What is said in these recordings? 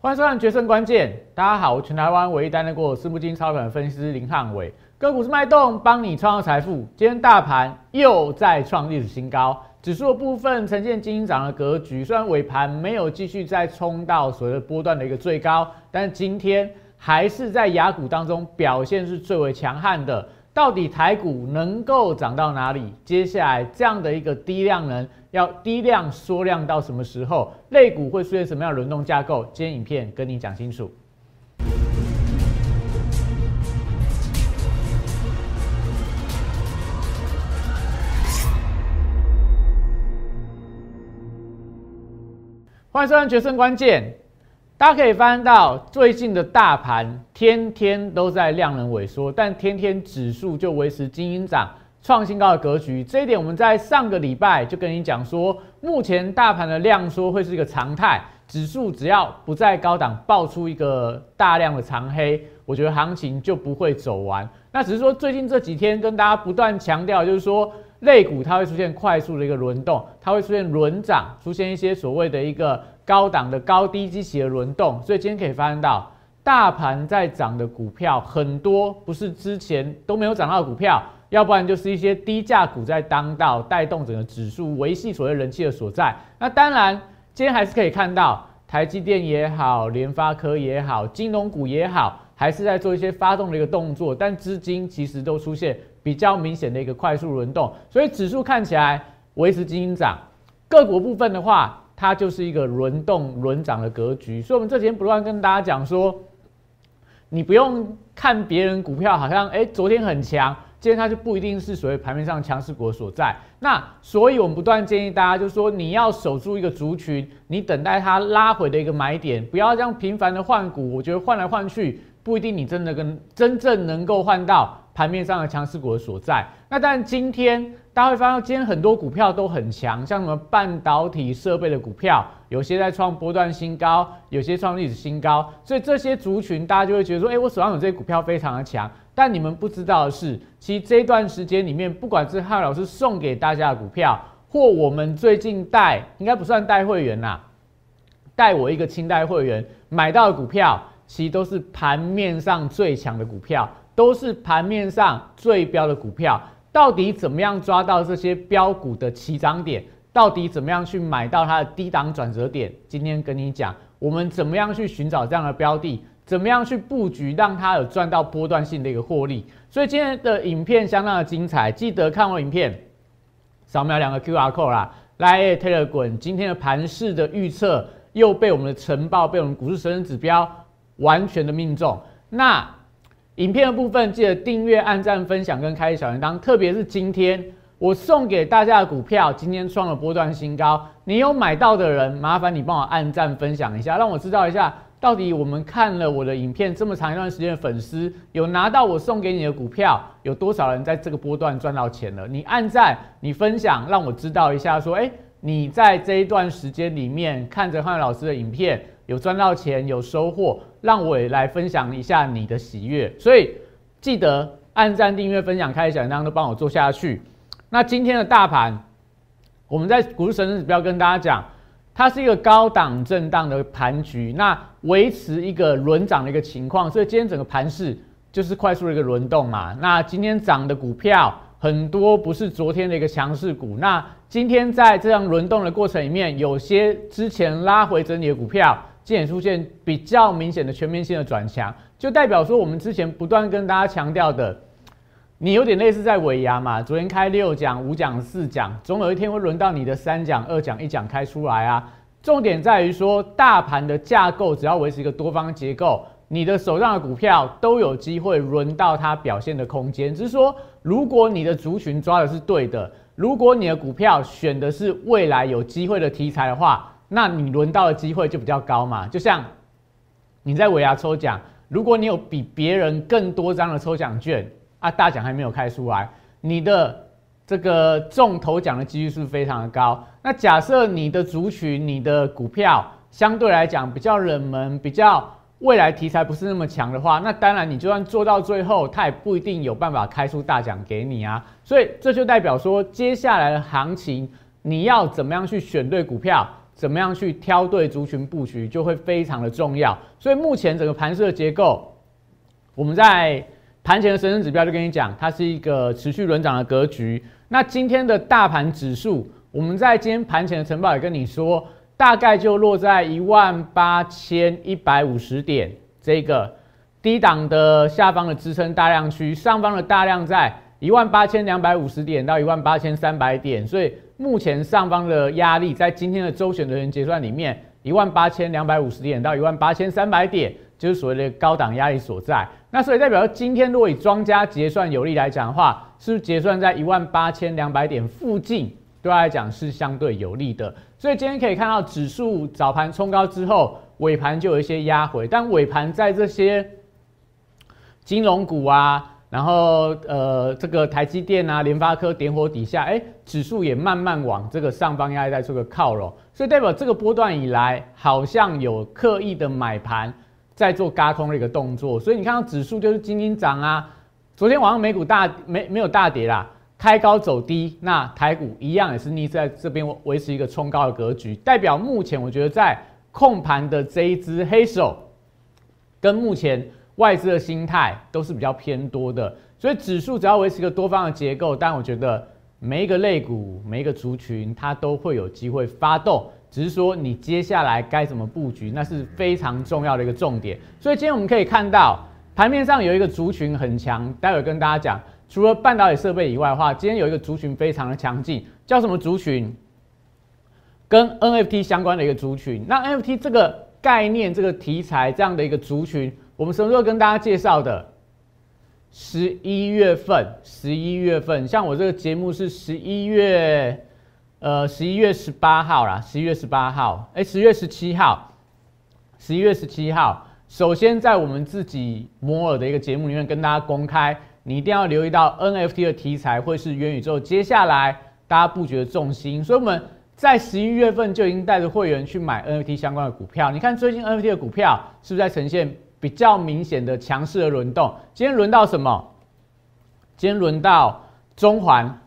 欢迎收看《决胜关键》。大家好，我全台湾唯一担任过私募金操盘分析师林汉伟。个股是脉动，帮你创造财富。今天大盘又再创历史新高，指数的部分呈现金涨的格局。虽然尾盘没有继续再冲到所谓的波段的一个最高，但今天还是在雅股当中表现是最为强悍的。到底台股能够涨到哪里？接下来这样的一个低量能要低量缩量到什么时候？类股会出现什么样的轮动架构？今天影片跟你讲清楚。欢迎收看《决胜关键》。大家可以发现到，最近的大盘天天都在量能萎缩，但天天指数就维持精英涨、创新高的格局。这一点我们在上个礼拜就跟你讲说，目前大盘的量缩会是一个常态，指数只要不在高档爆出一个大量的长黑，我觉得行情就不会走完。那只是说最近这几天跟大家不断强调，就是说类股它会出现快速的一个轮动，它会出现轮涨，出现一些所谓的一个。高档的高低机器的轮动，所以今天可以发现到，大盘在涨的股票很多，不是之前都没有涨到的股票，要不然就是一些低价股在当道，带动整个指数维系所谓人气的所在。那当然，今天还是可以看到台积电也好，联发科也好，金融股也好，还是在做一些发动的一个动作，但资金其实都出现比较明显的一个快速轮动，所以指数看起来维持金涨，个股部分的话。它就是一个轮动轮涨的格局，所以我们这几天不断跟大家讲说，你不用看别人股票好像哎昨天很强，今天它就不一定是所谓盘面上强势股所在。那所以我们不断建议大家，就是说你要守住一个族群，你等待它拉回的一个买点，不要这样频繁的换股。我觉得换来换去不一定你真的跟真正能够换到盘面上的强势股的所在。那但今天。大家会发现，今天很多股票都很强，像什么半导体设备的股票，有些在创波段新高，有些创历史新高。所以这些族群，大家就会觉得说，哎，我手上有这些股票非常的强。但你们不知道的是，其实这段时间里面，不管是汉老师送给大家的股票，或我们最近带，应该不算带会员呐，带我一个清代会员买到的股票，其实都是盘面上最强的股票，都是盘面上最标的股票。到底怎么样抓到这些标股的起涨点？到底怎么样去买到它的低档转折点？今天跟你讲，我们怎么样去寻找这样的标的？怎么样去布局，让它有赚到波段性的一个获利？所以今天的影片相当的精彩，记得看完影片，扫描两个 Q R code 啦，来 Telegram。今天的盘势的预测又被我们的晨报，被我们股市神人指标完全的命中。那。影片的部分记得订阅、按赞、分享跟开小铃铛，特别是今天我送给大家的股票，今天创了波段新高。你有买到的人，麻烦你帮我按赞、分享一下，让我知道一下，到底我们看了我的影片这么长一段时间的粉丝，有拿到我送给你的股票，有多少人在这个波段赚到钱了？你按赞、你分享，让我知道一下，说，哎，你在这一段时间里面看着汉老师的影片。有赚到钱，有收获，让我也来分享一下你的喜悦。所以记得按赞、订阅、分享、开小铃铛，都帮我做下去。那今天的大盘，我们在股市神指标跟大家讲，它是一个高档震荡的盘局，那维持一个轮涨的一个情况。所以今天整个盘势就是快速的一个轮动嘛。那今天涨的股票很多不是昨天的一个强势股，那今天在这样轮动的过程里面，有些之前拉回整理的股票。今天出现比较明显的全面性的转强，就代表说我们之前不断跟大家强调的，你有点类似在尾牙嘛。昨天开六奖、五奖、四奖，总有一天会轮到你的三奖、二奖、一奖开出来啊。重点在于说，大盘的架构只要维持一个多方结构，你的手上的股票都有机会轮到它表现的空间。只是说，如果你的族群抓的是对的，如果你的股票选的是未来有机会的题材的话。那你轮到的机会就比较高嘛，就像你在尾牙抽奖，如果你有比别人更多张的抽奖券啊，大奖还没有开出来，你的这个中头奖的几率是非常的高。那假设你的族群、你的股票相对来讲比较冷门、比较未来题材不是那么强的话，那当然你就算做到最后，它也不一定有办法开出大奖给你啊。所以这就代表说，接下来的行情你要怎么样去选对股票？怎么样去挑对族群布局就会非常的重要。所以目前整个盘势的结构，我们在盘前的神圣指标就跟你讲，它是一个持续轮涨的格局。那今天的大盘指数，我们在今天盘前的晨报也跟你说，大概就落在一万八千一百五十点这个低档的下方的支撑大量区，上方的大量在一万八千两百五十点到一万八千三百点，所以目前上方的压力在今天的周选择权结算里面，一万八千两百五十点到一万八千三百点，就是所谓的高档压力所在。那所以代表今天如果以庄家结算有利来讲的话，是不是结算在一万八千两百点附近，对来讲是相对有利的。所以今天可以看到指数早盘冲高之后，尾盘就有一些压回，但尾盘在这些金融股啊，然后呃这个台积电啊、联发科点火底下，哎，指数也慢慢往这个上方压力带做个靠拢，所以代表这个波段以来好像有刻意的买盘。在做嘎空的一个动作，所以你看到指数就是金金涨啊。昨天晚上美股大没没有大跌啦，开高走低，那台股一样也是逆在这边维持一个冲高的格局，代表目前我觉得在控盘的这一只黑手，跟目前外资的心态都是比较偏多的，所以指数只要维持一个多方的结构，但我觉得每一个类股、每一个族群它都会有机会发动。只是说你接下来该怎么布局，那是非常重要的一个重点。所以今天我们可以看到盘面上有一个族群很强，待会跟大家讲，除了半导体设备以外的话，今天有一个族群非常的强劲，叫什么族群？跟 NFT 相关的一个族群。那 NFT 这个概念、这个题材这样的一个族群，我们什么时候跟大家介绍的？十一月份，十一月份，像我这个节目是十一月。呃，十一月十八号啦，十一月十八号，哎，十月十七号，十一月十七号，首先在我们自己摩尔的一个节目里面跟大家公开，你一定要留意到 NFT 的题材会是元宇宙接下来大家布局的重心，所以我们在十一月份就已经带着会员去买 NFT 相关的股票。你看最近 NFT 的股票是不是在呈现比较明显的强势的轮动？今天轮到什么？今天轮到中环。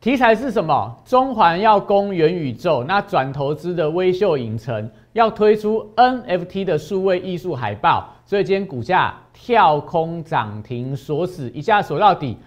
题材是什么？中环要攻元宇宙，那转投资的微秀影城要推出 NFT 的数位艺术海报，所以今天股价跳空涨停锁死，一下锁到底。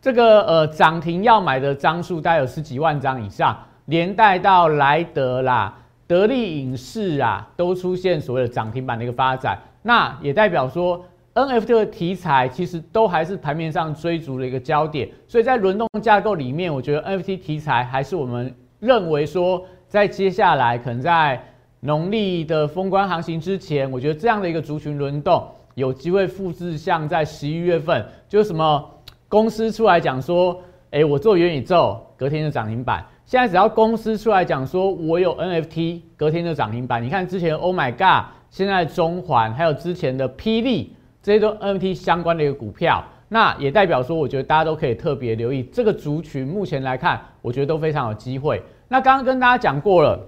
这个呃涨停要买的张数大概有十几万张以上，连带到莱德啦、得利影视啊，都出现所谓的涨停板的一个发展，那也代表说。NFT 的题材其实都还是盘面上追逐的一个焦点，所以在轮动架构里面，我觉得 NFT 题材还是我们认为说，在接下来可能在农历的封关行情之前，我觉得这样的一个族群轮动有机会复制，像在十一月份，就什么公司出来讲说，哎，我做元宇宙，隔天就涨停板。现在只要公司出来讲说我有 NFT，隔天就涨停板。你看之前 Oh My God，现在中环，还有之前的霹雳。这些都 NFT 相关的一个股票，那也代表说，我觉得大家都可以特别留意这个族群。目前来看，我觉得都非常有机会。那刚刚跟大家讲过了，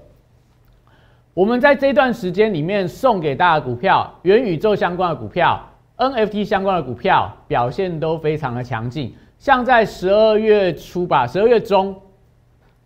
我们在这段时间里面送给大家股票，元宇宙相关的股票、NFT 相关的股票表现都非常的强劲。像在十二月初吧，十二月中，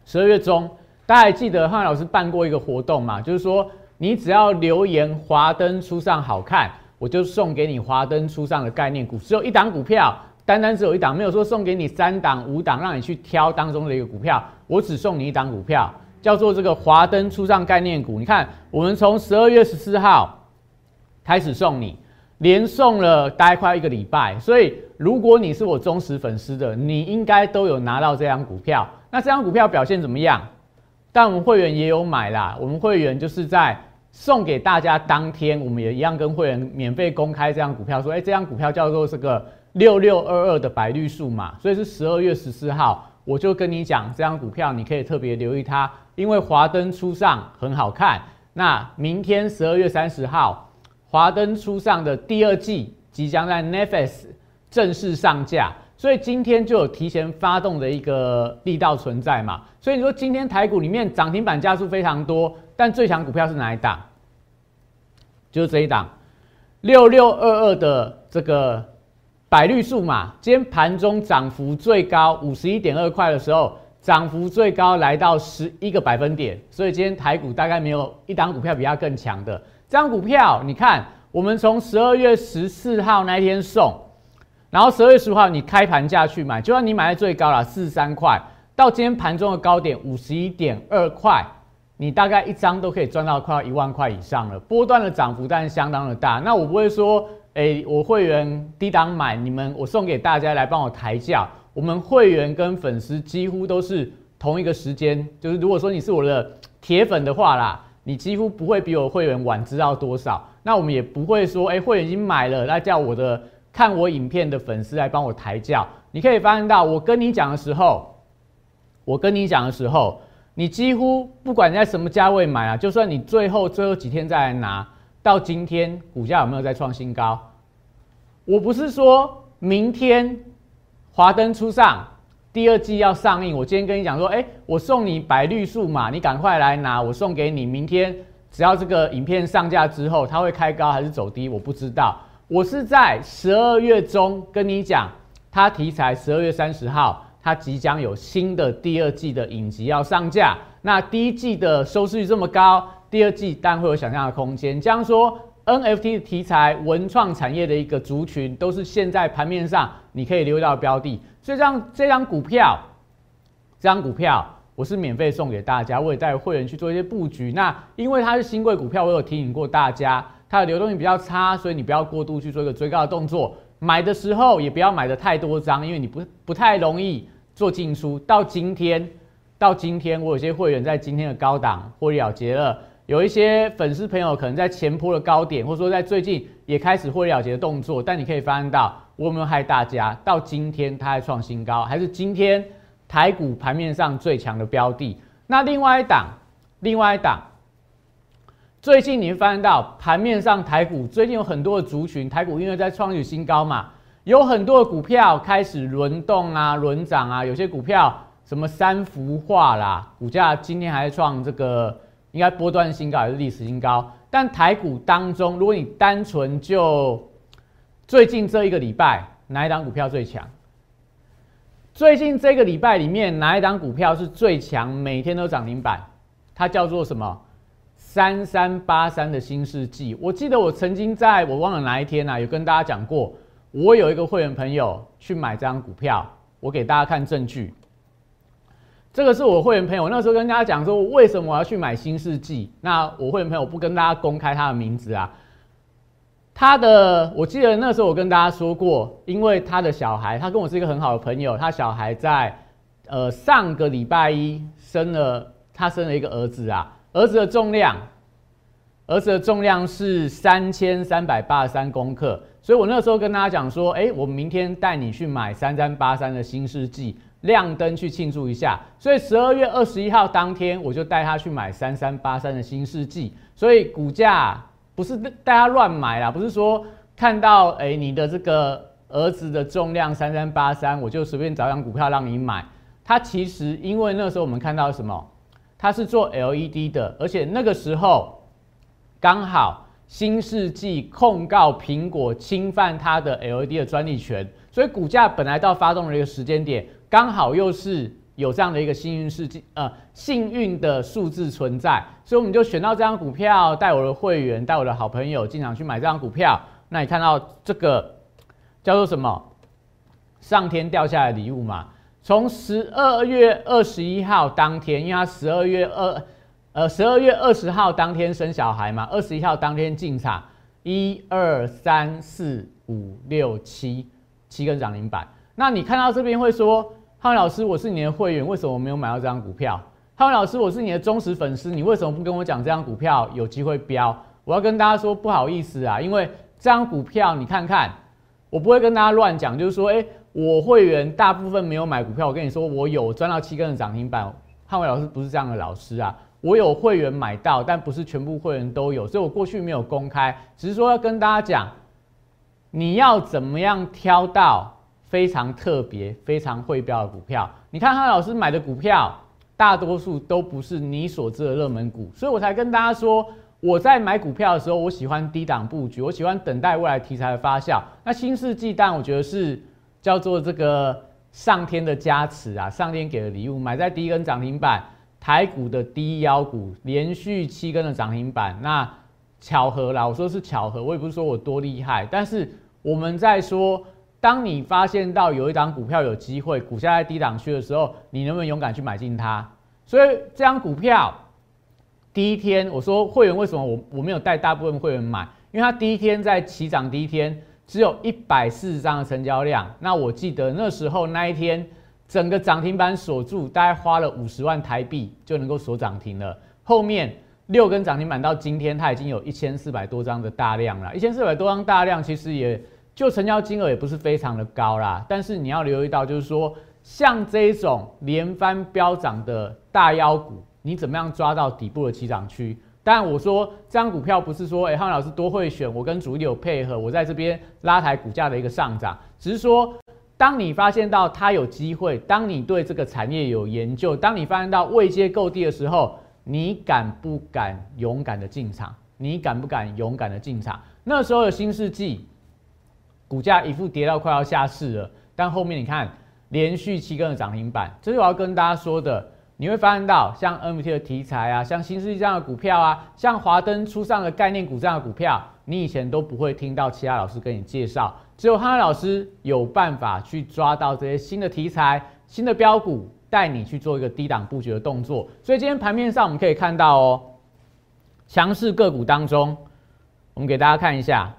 十二月中，大家还记得汉老师办过一个活动嘛？就是说，你只要留言“华灯初上”好看。我就送给你华灯初上的概念股，只有一档股票，单单只有一档，没有说送给你三档、五档，让你去挑当中的一个股票。我只送你一档股票，叫做这个华灯初上概念股。你看，我们从十二月十四号开始送你，连送了大概快一个礼拜。所以，如果你是我忠实粉丝的，你应该都有拿到这张股票。那这张股票表现怎么样？但我们会员也有买啦，我们会员就是在。送给大家当天，我们也一样跟会员免费公开这张股票，说，哎，这张股票叫做这个六六二二的白绿数嘛，所以是十二月十四号，我就跟你讲，这张股票你可以特别留意它，因为华灯初上很好看。那明天十二月三十号，华灯初上的第二季即将在 Netflix 正式上架，所以今天就有提前发动的一个力道存在嘛，所以你说今天台股里面涨停板加速非常多。但最强股票是哪一档？就是这一档，六六二二的这个百绿数码。今天盘中涨幅最高五十一点二块的时候，涨幅最高来到十一个百分点，所以今天台股大概没有一档股票比它更强的。这张股票，你看，我们从十二月十四号那一天送，然后十二月十五号你开盘价去买，就算你买在最高了四十三块，到今天盘中的高点五十一点二块，你大概一张都可以赚到快要一万块以上了。波段的涨幅但是相当的大。那我不会说。哎，我会员低档买，你们我送给大家来帮我抬价。我们会员跟粉丝几乎都是同一个时间，就是如果说你是我的铁粉的话啦，你几乎不会比我会员晚知道多少。那我们也不会说，哎，会员已经买了，那叫我的看我影片的粉丝来帮我抬价。你可以发现到，我跟你讲的时候，我跟你讲的时候，你几乎不管在什么价位买啊，就算你最后最后几天再来拿。到今天股价有没有再创新高？我不是说明天华灯初上，第二季要上映。我今天跟你讲说，哎，我送你百绿数码，你赶快来拿，我送给你。明天只要这个影片上架之后，它会开高还是走低，我不知道。我是在十二月中跟你讲，它题材十二月三十号，它即将有新的第二季的影集要上架。那第一季的收视率这么高。第二季当然会有想象的空间。这样说，NFT 的题材、文创产业的一个族群，都是现在盘面上你可以留意到标的。所以，这样这张股票，这张股票我是免费送给大家，我也带会员去做一些布局。那因为它是新贵股票，我有提醒过大家，它的流动性比较差，所以你不要过度去做一个追高的动作。买的时候也不要买的太多张，因为你不不太容易做进出。到今天，到今天，我有些会员在今天的高档获利了结了。有一些粉丝朋友可能在前坡的高点，或者说在最近也开始获利了结的动作，但你可以发现到，我有没有害大家，到今天它还创新高，还是今天台股盘面上最强的标的。那另外一档，另外一档，最近你会发现到盘面上台股最近有很多的族群，台股因为在创立新高嘛，有很多股票开始轮动啊、轮涨啊，有些股票什么三幅画啦，股价今天还创这个。应该波段新高还是历史新高？但台股当中，如果你单纯就最近这一个礼拜哪一档股票最强？最近这个礼拜里面哪一档股票是最强？每天都涨停板，它叫做什么？三三八三的新世纪。我记得我曾经在我忘了哪一天啊，有跟大家讲过，我有一个会员朋友去买这张股票，我给大家看证据。这个是我会员朋友那时候跟大家讲说，为什么我要去买新世纪？那我会员朋友不跟大家公开他的名字啊。他的，我记得那时候我跟大家说过，因为他的小孩，他跟我是一个很好的朋友，他小孩在呃上个礼拜一生了，他生了一个儿子啊，儿子的重量，儿子的重量是三千三百八十三公克，所以我那时候跟大家讲说，哎，我明天带你去买三三八三的新世纪。亮灯去庆祝一下，所以十二月二十一号当天，我就带他去买三三八三的新世纪。所以股价不是大家乱买啦，不是说看到哎你的这个儿子的重量三三八三，我就随便找张股票让你买。它其实因为那时候我们看到什么，它是做 LED 的，而且那个时候刚好新世纪控告苹果侵犯它的 LED 的专利权，所以股价本来到发动的一个时间点。刚好又是有这样的一个幸运事件，呃，幸运的数字存在，所以我们就选到这张股票，带我的会员，带我的好朋友进场去买这张股票。那你看到这个叫做什么？上天掉下来礼物嘛？从十二月二十一号当天，因为他十二月二，呃，十二月二十号当天生小孩嘛，二十一号当天进场，一二三四五六七，七根涨停板。那你看到这边会说？汉文老师，我是你的会员，为什么我没有买到这张股票？汉文老师，我是你的忠实粉丝，你为什么不跟我讲这张股票有机会飙？我要跟大家说不好意思啊，因为这张股票你看看，我不会跟大家乱讲，就是说，哎，我会员大部分没有买股票，我跟你说，我有赚到七根的涨停板。汉文老师不是这样的老师啊，我有会员买到，但不是全部会员都有，所以我过去没有公开，只是说要跟大家讲，你要怎么样挑到。非常特别、非常会标的股票，你看哈老师买的股票，大多数都不是你所知的热门股，所以我才跟大家说，我在买股票的时候，我喜欢低档布局，我喜欢等待未来题材的发酵。那新世纪，但我觉得是叫做这个上天的加持啊，上天给的礼物，买在第一根涨停板，台股的低腰股，连续七根的涨停板，那巧合啦，我说是巧合，我也不是说我多厉害，但是我们在说，当你发现到有一档股票有机会，股价在低档区的时候，你能不能勇敢去买进它？所以这张股票第一天，我说会员为什么我我没有带大部分会员买？因为它第一天在起涨第一天。只有一百四十张的成交量，那我记得那时候那一天，整个涨停板锁住，大概花了五十万台币就能够锁涨停了。后面六根涨停板到今天，它已经有一千四百多张的大量了。一千四百多张大量，其实也就成交金额也不是非常的高啦。但是你要留意到，就是说像这种连番飙涨的大妖股，你怎么样抓到底部的起涨区？但我说这张股票不是说，哎，汉老师多会选，我跟主力有配合，我在这边拉抬股价的一个上涨，只是说，当你发现到它有机会，当你对这个产业有研究，当你发现到位阶够低的时候，你敢不敢勇敢的进场？你敢不敢勇敢的进场？那时候的新世纪股价一副跌到快要下市了，但后面你看连续七根的涨停板，这是我要跟大家说的。你会发现到像 NFT 的题材啊，像新世纪这样的股票啊，像华灯初上的概念股这样的股票，你以前都不会听到其他老师跟你介绍，只有汉老师有办法去抓到这些新的题材、新的标股，带你去做一个低档布局的动作。所以今天盘面上我们可以看到哦，强势个股当中，我们给大家看一下，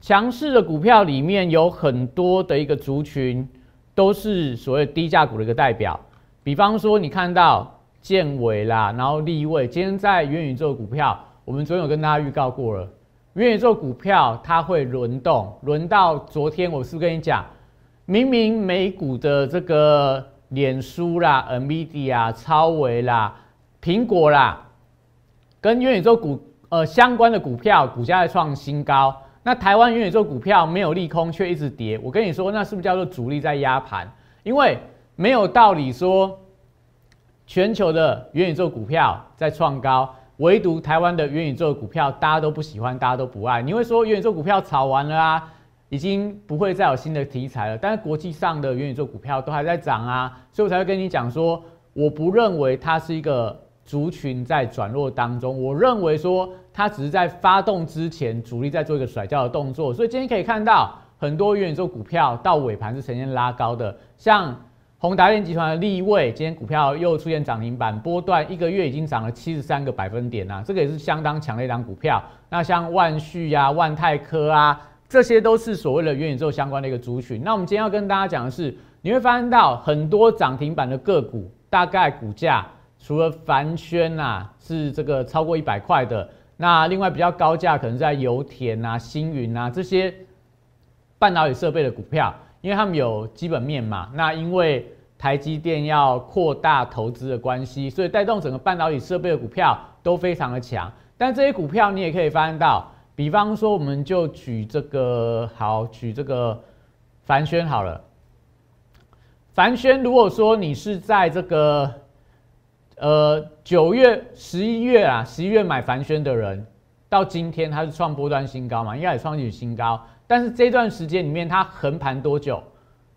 强势的股票里面有很多的一个族群。都是所谓低价股的一个代表，比方说你看到建伟啦，然后立位，今天在元宇宙股票，我们昨天有跟大家预告过了，元宇宙股票它会轮动，轮到昨天我是不是跟你讲，明明美股的这个脸书啦、NVIDIA、超维啦、苹果啦，跟元宇宙股呃相关的股票股价在创新高。那台湾元宇宙股票没有利空，却一直跌。我跟你说，那是不是叫做主力在压盘？因为没有道理说全球的元宇宙股票在创高，唯独台湾的元宇宙股票大家都不喜欢，大家都不爱。你会说元宇宙股票炒完了啊，已经不会再有新的题材了。但是国际上的元宇宙股票都还在涨啊，所以我才会跟你讲说，我不认为它是一个。族群在转弱当中，我认为说它只是在发动之前，主力在做一个甩掉的动作。所以今天可以看到很多元宇宙股票到尾盘是呈现拉高的，像宏达电集团的立位，今天股票又出现涨停板，波段一个月已经涨了七十三个百分点啊，这个也是相当强的一档股票。那像万旭啊、万泰科啊，这些都是所谓的元宇宙相关的一个族群。那我们今天要跟大家讲的是，你会发现到很多涨停板的个股，大概股价。除了凡轩呐是这个超过一百块的，那另外比较高价可能在油田啊、星云啊这些半导体设备的股票，因为他们有基本面嘛。那因为台积电要扩大投资的关系，所以带动整个半导体设备的股票都非常的强。但这些股票你也可以发现到，比方说我们就举这个好，举这个凡轩好了。凡轩如果说你是在这个呃，九月、十一月啊，十一月买凡轩的人，到今天它是创波段新高嘛，应该也创历史新高。但是这段时间里面，它横盘多久？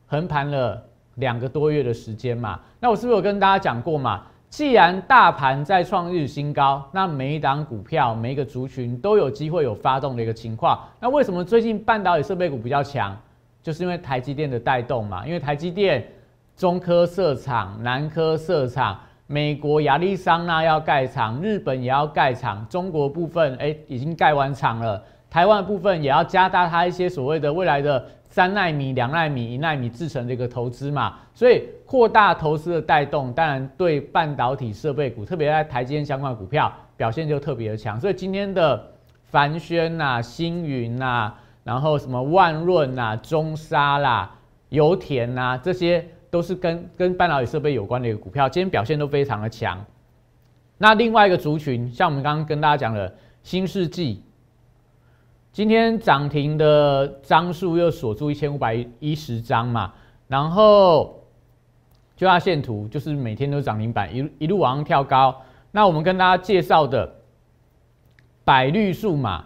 横盘了两个多月的时间嘛。那我是不是有跟大家讲过嘛？既然大盘在创日新高，那每一档股票、每一个族群都有机会有发动的一个情况。那为什么最近半导体设备股比较强？就是因为台积电的带动嘛。因为台积电、中科设厂、南科设厂。美国亚利桑那要盖厂，日本也要盖厂，中国部分哎已经盖完厂了，台湾部分也要加大它一些所谓的未来的三纳米、两纳米、一纳米制成的一个投资嘛，所以扩大投资的带动，当然对半导体设备股，特别在台积电相关的股票表现就特别的强，所以今天的凡轩呐、星云呐，然后什么万润呐、中沙啦、油田呐这些。都是跟跟半导体设备有关的一个股票，今天表现都非常的强。那另外一个族群，像我们刚刚跟大家讲的新世纪，今天涨停的张数又锁住一千五百一十张嘛，然后就它线图就是每天都涨停板，一一路往上跳高。那我们跟大家介绍的百绿数码。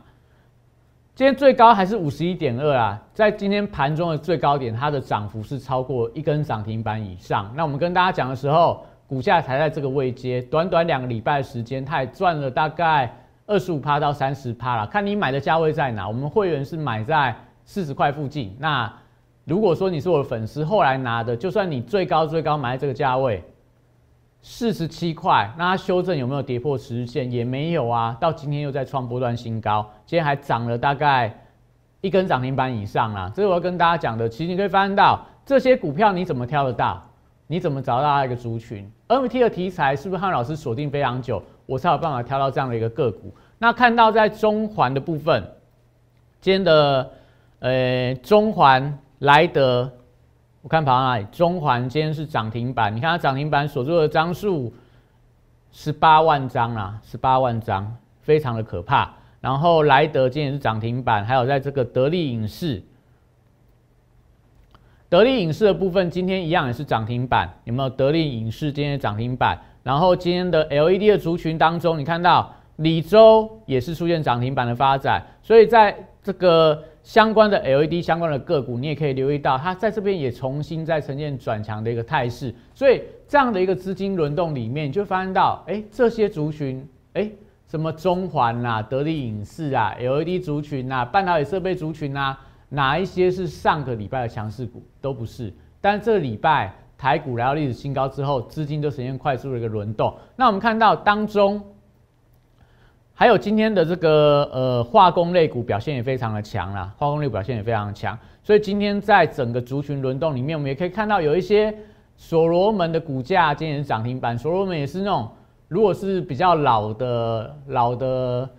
今天最高还是五十一点二啊，在今天盘中的最高点，它的涨幅是超过一根涨停板以上。那我们跟大家讲的时候，股价才在这个位阶，短短两个礼拜的时间，它也赚了大概二十五趴到三十趴了，看你买的价位在哪。我们会员是买在四十块附近。那如果说你是我的粉丝，后来拿的，就算你最高最高买在这个价位。四十七块，那它修正有没有跌破十日线？也没有啊。到今天又在创波段新高，今天还涨了大概一根涨停板以上啦。这是我要跟大家讲的。其实你可以发现到这些股票你怎么挑得到？你怎么找到一个族群？NFT 的题材是不是汉老师锁定非常久，我才有办法挑到这样的一个个股？那看到在中环的部分，今天的呃中环莱德。我看跑到哪里？中环今天是涨停板，你看它涨停板所做的张数十八万张啊，十八万张，非常的可怕。然后莱德今天是涨停板，还有在这个德利影视，德利影视的部分今天一样也是涨停板，有没有？德利影视今天涨停板，然后今天的 LED 的族群当中，你看到李州也是出现涨停板的发展，所以在这个。相关的 LED 相关的个股，你也可以留意到，它在这边也重新在呈现转强的一个态势。所以这样的一个资金轮动里面，就发现到，哎，这些族群，哎，什么中环啊、德力影视啊、LED 族群啊、半导体设备族群啊，哪一些是上个礼拜的强势股，都不是。但这个礼拜台股来到历史新高之后，资金就呈现快速的一个轮动。那我们看到当中。还有今天的这个呃化工类股表现也非常的强啦，化工类表现也非常强，所以今天在整个族群轮动里面，我们也可以看到有一些所罗门的股价今天是涨停板，所罗门也是那种如果是比较老的老的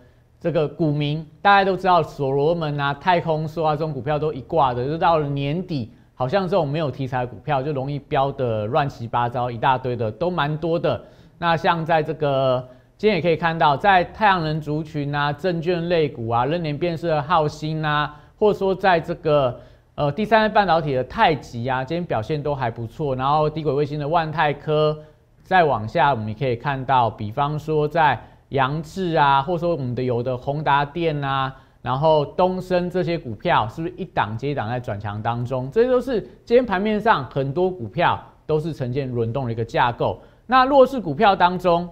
这个股民，大家都知道所罗门啊、太空梭啊这种股票都一挂的，就到了年底，好像这种没有题材的股票就容易飙的乱七八糟一大堆的，都蛮多的。那像在这个。今天也可以看到，在太阳能族群啊、证券类股啊、人脸辨识的浩鑫啊，或者说在这个呃第三代半导体的太极啊，今天表现都还不错。然后低轨卫星的万泰科，再往下我们也可以看到，比方说在杨智啊，或者说我们的有的宏达电啊，然后东升这些股票，是不是一档接一档在转强当中？这些都是今天盘面上很多股票都是呈现轮动的一个架构。那弱势股票当中，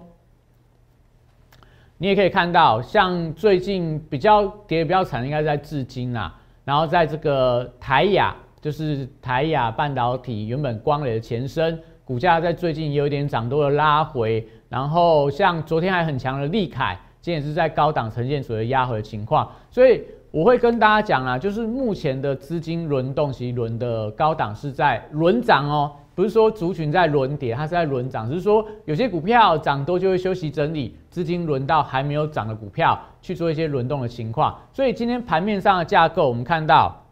你也可以看到，像最近比较跌比较惨，应该在至今啊。然后在这个台亚，就是台亚半导体原本光磊的前身，股价在最近也有点涨多的拉回。然后像昨天还很强的利凯，今天也是在高档呈现所谓压回的情况。所以我会跟大家讲啊，就是目前的资金轮动，其实轮的高档是在轮涨哦。不是说族群在轮跌，它是在轮涨，只是说有些股票涨多就会休息整理，资金轮到还没有涨的股票去做一些轮动的情况。所以今天盘面上的架构，我们看到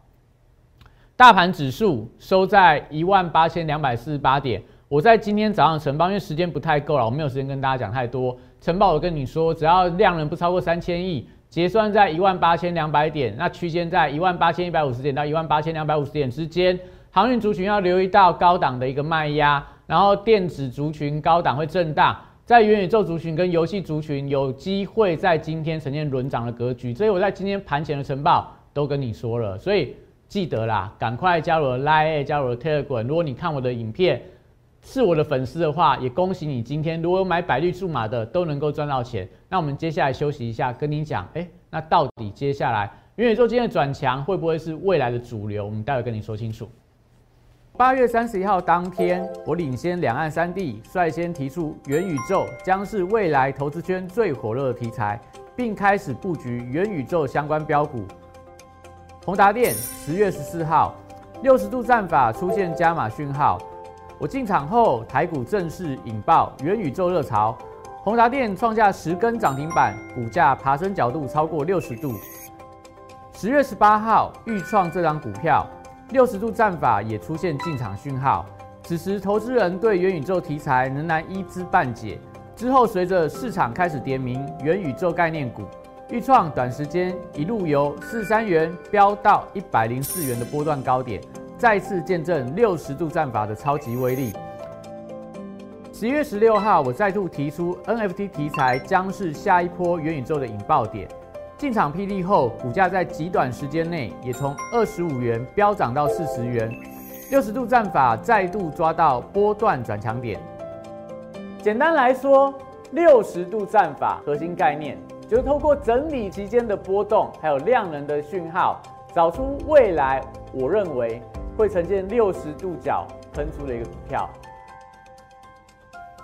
大盘指数收在一万八千两百四十八点。我在今天早上晨报，因为时间不太够了，我没有时间跟大家讲太多。晨报我跟你说，只要量能不超过三千亿，结算在一万八千两百点，那区间在一万八千一百五十点到一万八千两百五十点之间。航运族群要留意到高档的一个卖压，然后电子族群高档会震荡，在元宇宙族群跟游戏族群有机会在今天呈现轮涨的格局，所以我在今天盘前的晨报都跟你说了，所以记得啦，赶快加入 Line，加入 Telegram。如果你看我的影片是我的粉丝的话，也恭喜你今天如果有买百绿数码的都能够赚到钱。那我们接下来休息一下，跟你讲，哎，那到底接下来元宇宙今天的转强会不会是未来的主流？我们待会跟你说清楚。八月三十一号当天，我领先两岸三地，率先提出元宇宙将是未来投资圈最火热的题材，并开始布局元宇宙相关标股。宏达电十月十四号，六十度战法出现加码讯号，我进场后，台股正式引爆元宇宙热潮，宏达电创下十根涨停板，股价爬升角度超过六十度。十月十八号，预创这张股票。六十度战法也出现进场讯号，此时投资人对元宇宙题材仍然一知半解。之后随着市场开始点名元宇宙概念股，预创短时间一路由四三元飙到一百零四元的波段高点，再次见证六十度战法的超级威力。十一月十六号，我再度提出 NFT 题材将是下一波元宇宙的引爆点。进场霹雳后，股价在极短时间内也从二十五元飙涨到四十元，六十度战法再度抓到波段转强点。简单来说，六十度战法核心概念就是透过整理期间的波动，还有量能的讯号，找出未来我认为会呈现六十度角喷出的一个股票。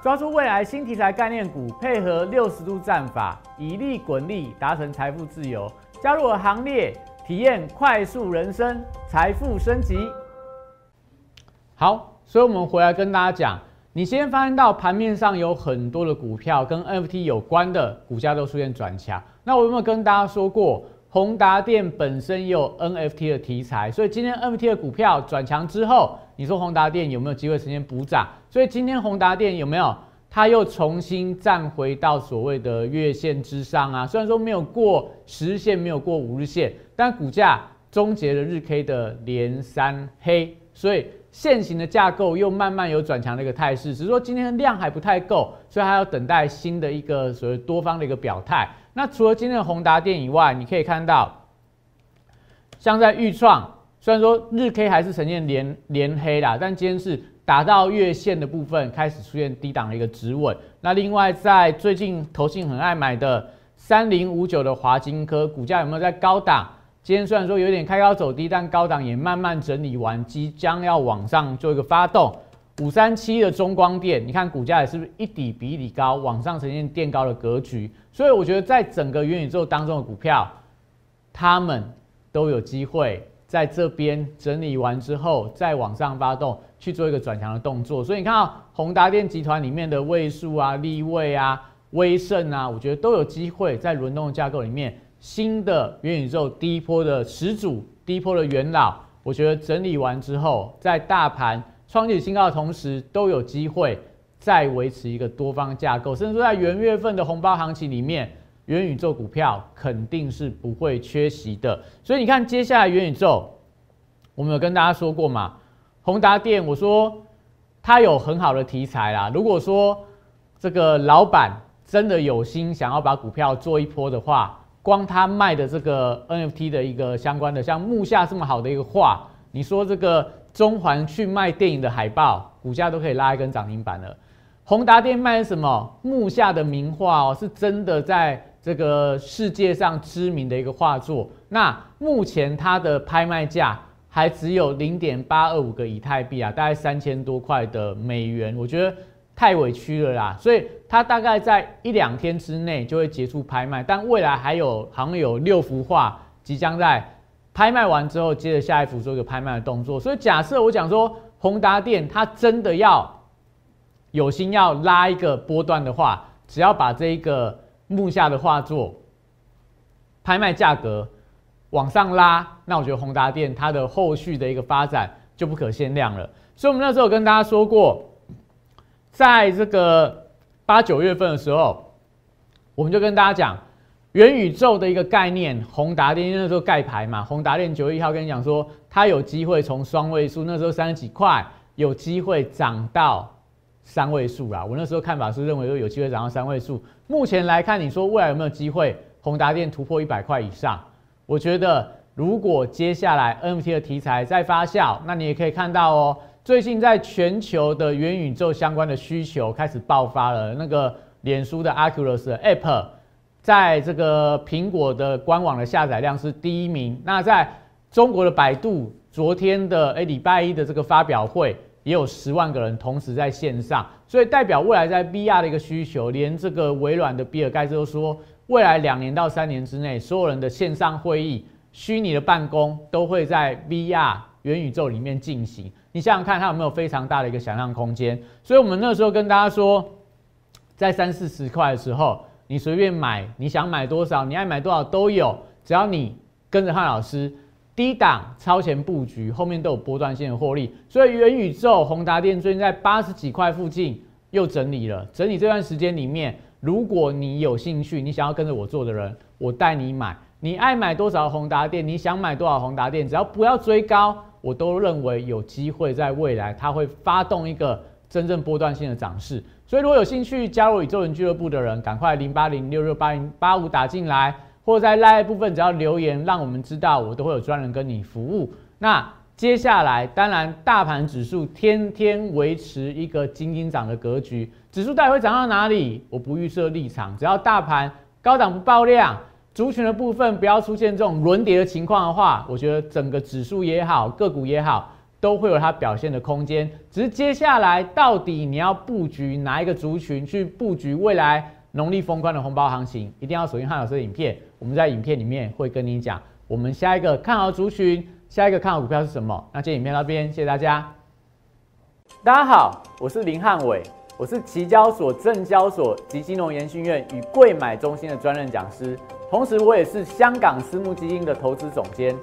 抓住未来新题材概念股，配合六十度战法，以利滚利，达成财富自由。加入我行列，体验快速人生，财富升级。好，所以我们回来跟大家讲，你先发现到盘面上有很多的股票跟 NFT 有关的股价都出现转强。那我有没有跟大家说过，宏达电本身也有 NFT 的题材？所以今天 NFT 的股票转强之后。你说宏达电有没有机会呈现补涨？所以今天宏达电有没有？它又重新站回到所谓的月线之上啊？虽然说没有过十日线，没有过五日线，但股价终结了日 K 的连三黑，所以现行的架构又慢慢有转强的一个态势。只是说今天的量还不太够，所以还要等待新的一个所谓多方的一个表态。那除了今天的宏达电以外，你可以看到，像在豫创。虽然说日 K 还是呈现连连黑啦，但今天是打到月线的部分开始出现低档的一个止稳。那另外在最近投信很爱买的三零五九的华金科股价有没有在高档？今天虽然说有点开高走低，但高档也慢慢整理完，即将要往上做一个发动。五三七的中光电，你看股价也是不是一底比一底高，往上呈现垫高的格局？所以我觉得在整个元宇宙当中的股票，他们都有机会。在这边整理完之后，再往上发动去做一个转强的动作，所以你看到宏达电集团里面的位数啊、立位啊、威盛啊，我觉得都有机会在轮动的架构里面，新的元宇宙第一波的始祖、第一波的元老，我觉得整理完之后，在大盘创起新高的同时，都有机会再维持一个多方架构，甚至在元月份的红包行情里面。元宇宙股票肯定是不会缺席的，所以你看接下来元宇宙，我们有跟大家说过嘛？宏达电，我说它有很好的题材啦。如果说这个老板真的有心想要把股票做一波的话，光他卖的这个 NFT 的一个相关的，像木下这么好的一个画，你说这个中环去卖电影的海报，股价都可以拉一根涨停板了。宏达电卖什么木下的名画哦，是真的在。这个世界上知名的一个画作，那目前它的拍卖价还只有零点八二五个以太币啊，大概三千多块的美元，我觉得太委屈了啦。所以它大概在一两天之内就会结束拍卖，但未来还有好像有六幅画即将在拍卖完之后，接着下一幅做一个拍卖的动作。所以假设我讲说宏达电它真的要有心要拉一个波段的话，只要把这一个。木下的画作拍卖价格往上拉，那我觉得宏达电它的后续的一个发展就不可限量了。所以，我们那时候跟大家说过，在这个八九月份的时候，我们就跟大家讲元宇宙的一个概念。宏达电那时候盖牌嘛，宏达电九月一号跟你讲说，它有机会从双位数，那时候三十几块，有机会涨到。三位数啦，我那时候看法是认为说有机会涨到三位数。目前来看，你说未来有没有机会宏达电突破一百块以上？我觉得如果接下来 NFT 的题材再发酵，那你也可以看到哦，最近在全球的元宇宙相关的需求开始爆发了。那个脸书的 Oculus App，在这个苹果的官网的下载量是第一名。那在中国的百度，昨天的诶礼拜一的这个发表会。也有十万个人同时在线上，所以代表未来在 VR 的一个需求，连这个微软的比尔盖茨都说，未来两年到三年之内，所有人的线上会议、虚拟的办公都会在 VR 元宇宙里面进行。你想想看，它有没有非常大的一个想象空间？所以我们那时候跟大家说，在三四十块的时候，你随便买，你想买多少，你爱买多少都有，只要你跟着汉老师。低档超前布局，后面都有波段性的获利，所以元宇宙宏达电最近在八十几块附近又整理了。整理这段时间里面，如果你有兴趣，你想要跟着我做的人，我带你买。你爱买多少宏达电，你想买多少宏达电，只要不要追高，我都认为有机会在未来它会发动一个真正波段性的涨势。所以如果有兴趣加入宇宙人俱乐部的人，赶快零八零六六八零八五打进来。或者在 Line 部分只要留言，让我们知道，我都会有专人跟你服务。那接下来，当然大盘指数天天维持一个金金涨的格局，指数到底会涨到哪里？我不预设立场，只要大盘高档不爆量，族群的部分不要出现这种轮跌的情况的话，我觉得整个指数也好，个股也好。都会有它表现的空间，只是接下来到底你要布局哪一个族群去布局未来农历封关的红包行情，一定要首先看老师的影片。我们在影片里面会跟你讲，我们下一个看好族群，下一个看好股票是什么。那今天影片到这边，谢谢大家。大家好，我是林汉伟，我是期交所、证交所及金融研训院与贵买中心的专任讲师，同时我也是香港私募基金的投资总监。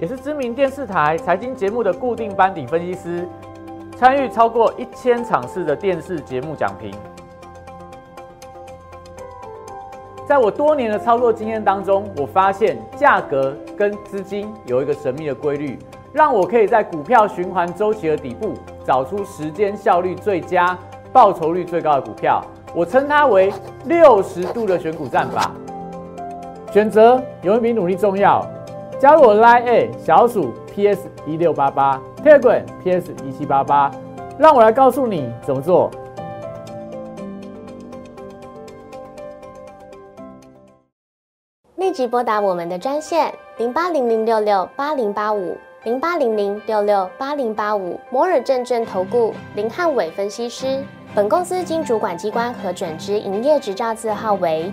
也是知名电视台财经节目的固定班底分析师，参与超过一千场次的电视节目讲评。在我多年的操作经验当中，我发现价格跟资金有一个神秘的规律，让我可以在股票循环周期的底部找出时间效率最佳、报酬率最高的股票。我称它为六十度的选股战法。选择永远比努力重要。加入我 Line A 小鼠 PS 一六八八，Telegram PS 一七八八，让我来告诉你怎么做。立即拨打我们的专线零八零零六六八零八五零八零零六六八零八五摩尔证券投顾林汉伟分析师。本公司经主管机关核准之营业执照字号为